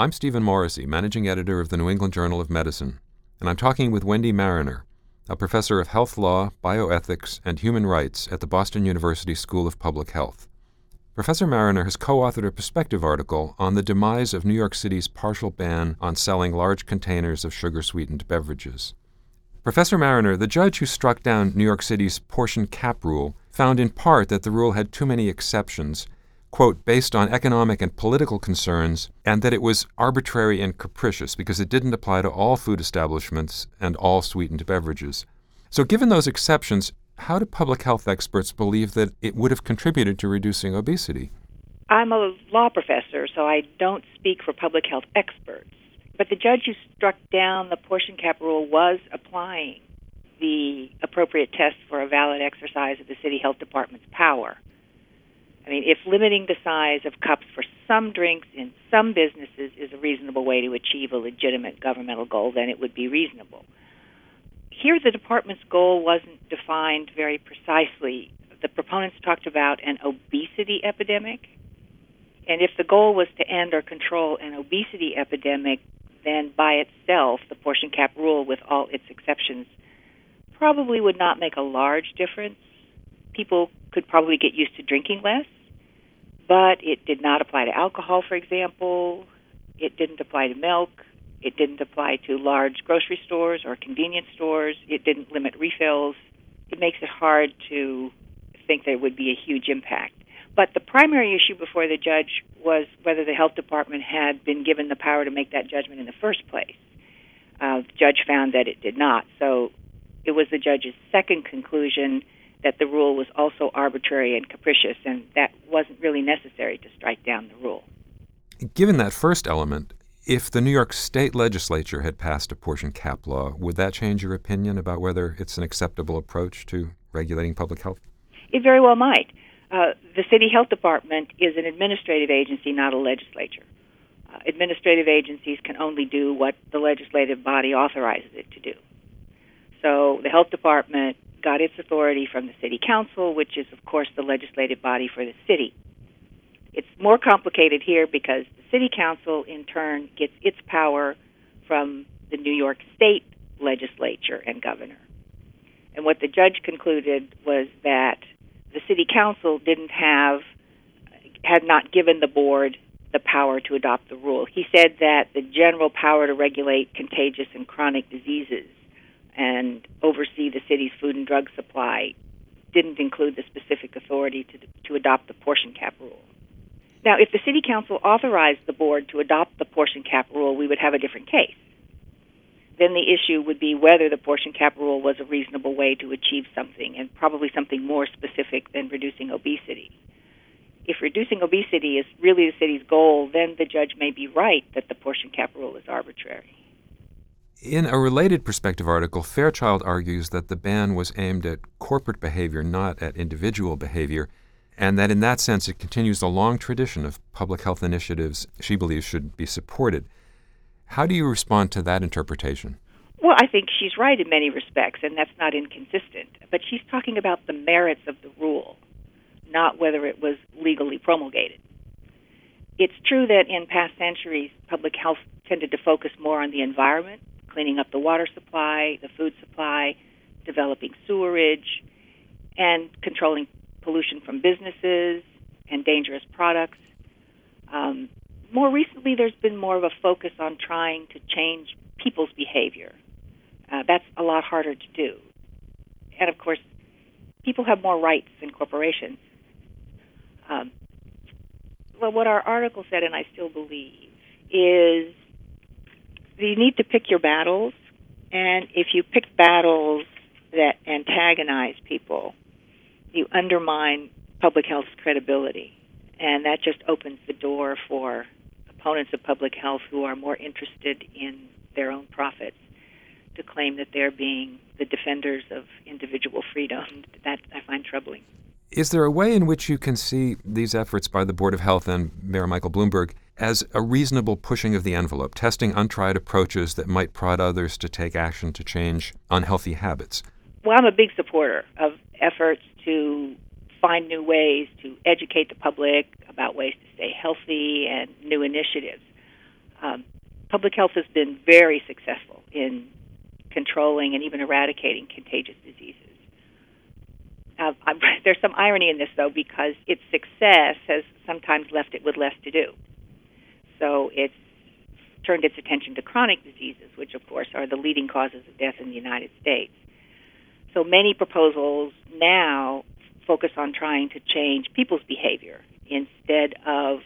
I'm Stephen Morrissey, managing editor of the New England Journal of Medicine, and I'm talking with Wendy Mariner, a professor of health law, bioethics, and human rights at the Boston University School of Public Health. Professor Mariner has co authored a perspective article on the demise of New York City's partial ban on selling large containers of sugar sweetened beverages. Professor Mariner, the judge who struck down New York City's portion cap rule, found in part that the rule had too many exceptions quote, based on economic and political concerns, and that it was arbitrary and capricious because it didn't apply to all food establishments and all sweetened beverages. So, given those exceptions, how do public health experts believe that it would have contributed to reducing obesity? I'm a law professor, so I don't speak for public health experts. But the judge who struck down the portion cap rule was applying the appropriate test for a valid exercise of the city health department's power. I mean, if limiting the size of cups for some drinks in some businesses is a reasonable way to achieve a legitimate governmental goal, then it would be reasonable. Here, the department's goal wasn't defined very precisely. The proponents talked about an obesity epidemic. And if the goal was to end or control an obesity epidemic, then by itself, the portion cap rule, with all its exceptions, probably would not make a large difference people could probably get used to drinking less, but it did not apply to alcohol, for example. It didn't apply to milk. It didn't apply to large grocery stores or convenience stores. It didn't limit refills. It makes it hard to think there would be a huge impact. But the primary issue before the judge was whether the health department had been given the power to make that judgment in the first place. Uh, the judge found that it did not. So it was the judge's second conclusion that the rule was also arbitrary and capricious, and that wasn't really necessary to strike down the rule. Given that first element, if the New York State legislature had passed a portion cap law, would that change your opinion about whether it's an acceptable approach to regulating public health? It very well might. Uh, the city health department is an administrative agency, not a legislature. Uh, administrative agencies can only do what the legislative body authorizes it to do. So the health department got its authority from the city council, which is, of course, the legislative body for the city. It's more complicated here because the city council, in turn, gets its power from the New York State legislature and governor. And what the judge concluded was that the city council didn't have, had not given the board the power to adopt the rule. He said that the general power to regulate contagious and chronic diseases and oversee the city's food and drug supply didn't include the specific authority to, to adopt the portion cap rule. Now, if the city council authorized the board to adopt the portion cap rule, we would have a different case. Then the issue would be whether the portion cap rule was a reasonable way to achieve something, and probably something more specific than reducing obesity. If reducing obesity is really the city's goal, then the judge may be right that the portion cap rule is arbitrary. In a related perspective article, Fairchild argues that the ban was aimed at corporate behavior, not at individual behavior, and that in that sense it continues a long tradition of public health initiatives she believes should be supported. How do you respond to that interpretation? Well, I think she's right in many respects, and that's not inconsistent. But she's talking about the merits of the rule, not whether it was legally promulgated. It's true that in past centuries, public health tended to focus more on the environment cleaning up the water supply, the food supply, developing sewerage, and controlling pollution from businesses and dangerous products. Um, more recently, there's been more of a focus on trying to change people's behavior. Uh, that's a lot harder to do. And of course, people have more rights than corporations. Um, well, what our article said, and I still believe, is you need to pick your battles, and if you pick battles that antagonize people, you undermine public health's credibility, and that just opens the door for opponents of public health who are more interested in their own profits to claim that they're being the defenders of individual freedom. That I find troubling. Is there a way in which you can see these efforts by the Board of Health and Mayor Michael Bloomberg as a reasonable pushing of the envelope, testing untried approaches that might prod others to take action to change unhealthy habits? Well, I'm a big supporter of efforts to find new ways to educate the public about ways to stay healthy and new initiatives. Um, public health has been very successful in controlling and even eradicating contagious diseases. Uh, there's some irony in this, though, because its success has sometimes left it with less to do. So it's turned its attention to chronic diseases, which, of course, are the leading causes of death in the United States. So many proposals now focus on trying to change people's behavior instead of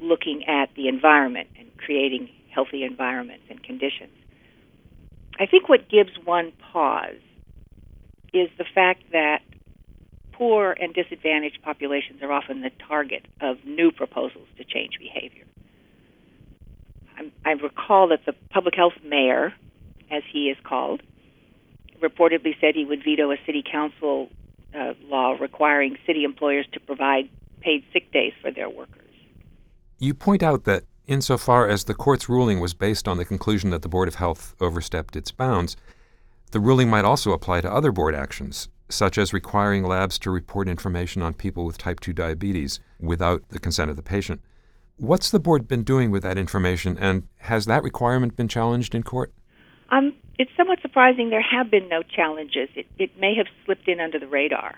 looking at the environment and creating healthy environments and conditions. I think what gives one pause is the fact that poor and disadvantaged populations are often the target of new proposals to change behavior. I, recall that the public health mayor, as he is called, reportedly said he would veto a city council uh, law requiring city employers to provide paid sick days for their workers. You point out that insofar as the court's ruling was based on the conclusion that the Board of Health overstepped its bounds, the ruling might also apply to other board actions, such as requiring labs to report information on people with type 2 diabetes without the consent of the patient. What's the board been doing with that information, and has that requirement been challenged in court? Um, it's somewhat surprising there have been no challenges. It, it may have slipped in under the radar.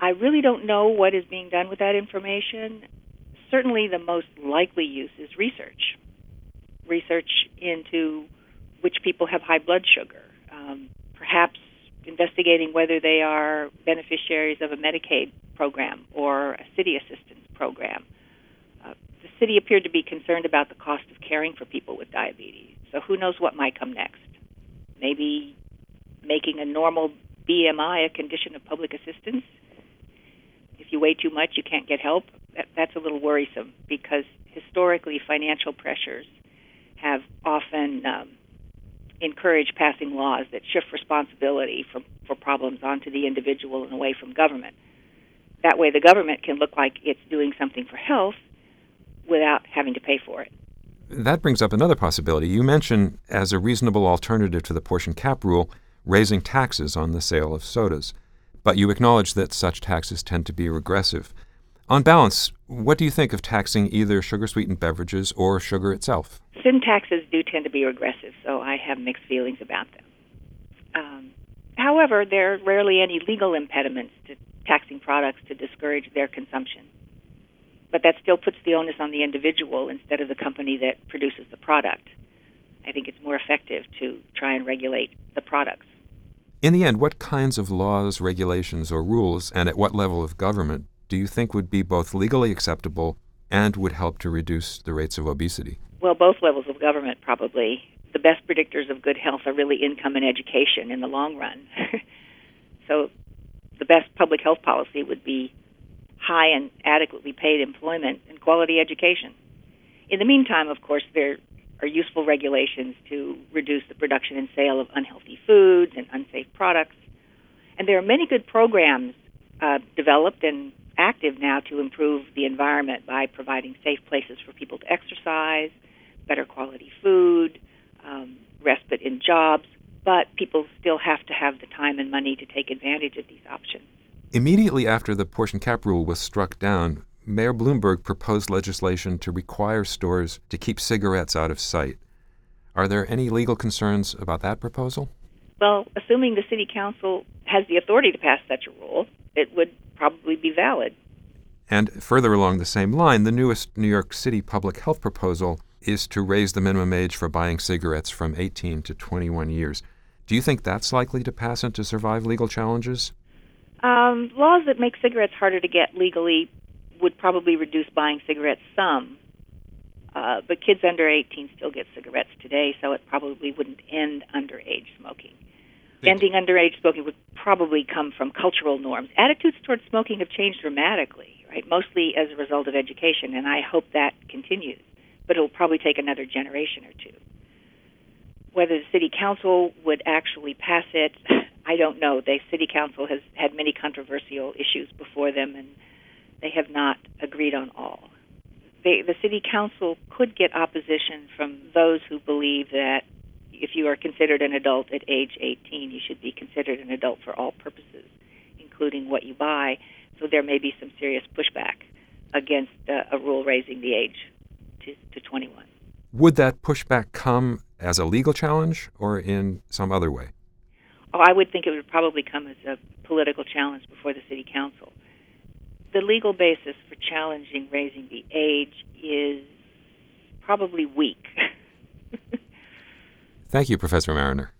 I really don't know what is being done with that information. Certainly, the most likely use is research. Research into which people have high blood sugar, um, perhaps investigating whether they are beneficiaries of a Medicaid program or a city assistance program. Uh, the city appeared to be concerned about the cost of caring for people with diabetes, so who knows what might come next. Maybe making a normal BMI a condition of public assistance. If you weigh too much, you can't get help. That, that's a little worrisome because historically, financial pressures have often um, encourage passing laws that shift responsibility for, for problems onto the individual and away from government. That way, the government can look like it's doing something for health without having to pay for it. That brings up another possibility. You mentioned, as a reasonable alternative to the portion cap rule, raising taxes on the sale of sodas. But you acknowledge that such taxes tend to be regressive. On balance, what do you think of taxing either sugar sweetened beverages or sugar itself? Sin taxes do tend to be regressive, so I have mixed feelings about them. Um, however, there are rarely any legal impediments to taxing products to discourage their consumption. But that still puts the onus on the individual instead of the company that produces the product. I think it's more effective to try and regulate the products. In the end, what kinds of laws, regulations, or rules, and at what level of government do you think would be both legally acceptable and would help to reduce the rates of obesity? Well, both levels of government probably. The best predictors of good health are really income and education in the long run. so, the best public health policy would be high and adequately paid employment and quality education. In the meantime, of course, there are useful regulations to reduce the production and sale of unhealthy foods and unsafe products. And there are many good programs uh, developed and active now to improve the environment by providing safe places for people to exercise, better quality food, um, respite in jobs, but people still have to have the time and money to take advantage of these options. Immediately after the portion cap rule was struck down, Mayor Bloomberg proposed legislation to require stores to keep cigarettes out of sight. Are there any legal concerns about that proposal? Well, assuming the City Council has the authority to pass such a rule, it would probably be valid. And further along the same line, the newest New York City public health proposal is to raise the minimum age for buying cigarettes from 18 to 21 years. Do you think that's likely to pass and to survive legal challenges? Um, laws that make cigarettes harder to get legally would probably reduce buying cigarettes some. Uh, but kids under 18 still get cigarettes today, so it probably wouldn't end underage smoking. Ending underage smoking would probably come from cultural norms. Attitudes towards smoking have changed dramatically, right? Mostly as a result of education, and I hope that continues. But it'll probably take another generation or two. Whether the city council would actually pass it, I don't know. The city council has had many controversial issues before them, and they have not agreed on all. They, the city council could get opposition from those who believe that if you are considered an adult at age 18, you should be considered an adult for all purposes, including what you buy. So there may be some serious pushback against uh, a rule raising the age to, to 21. Would that pushback come as a legal challenge or in some other way? Oh, I would think it would probably come as a political challenge before the city council. The legal basis for challenging raising the age is probably weak. Thank you, Professor Mariner.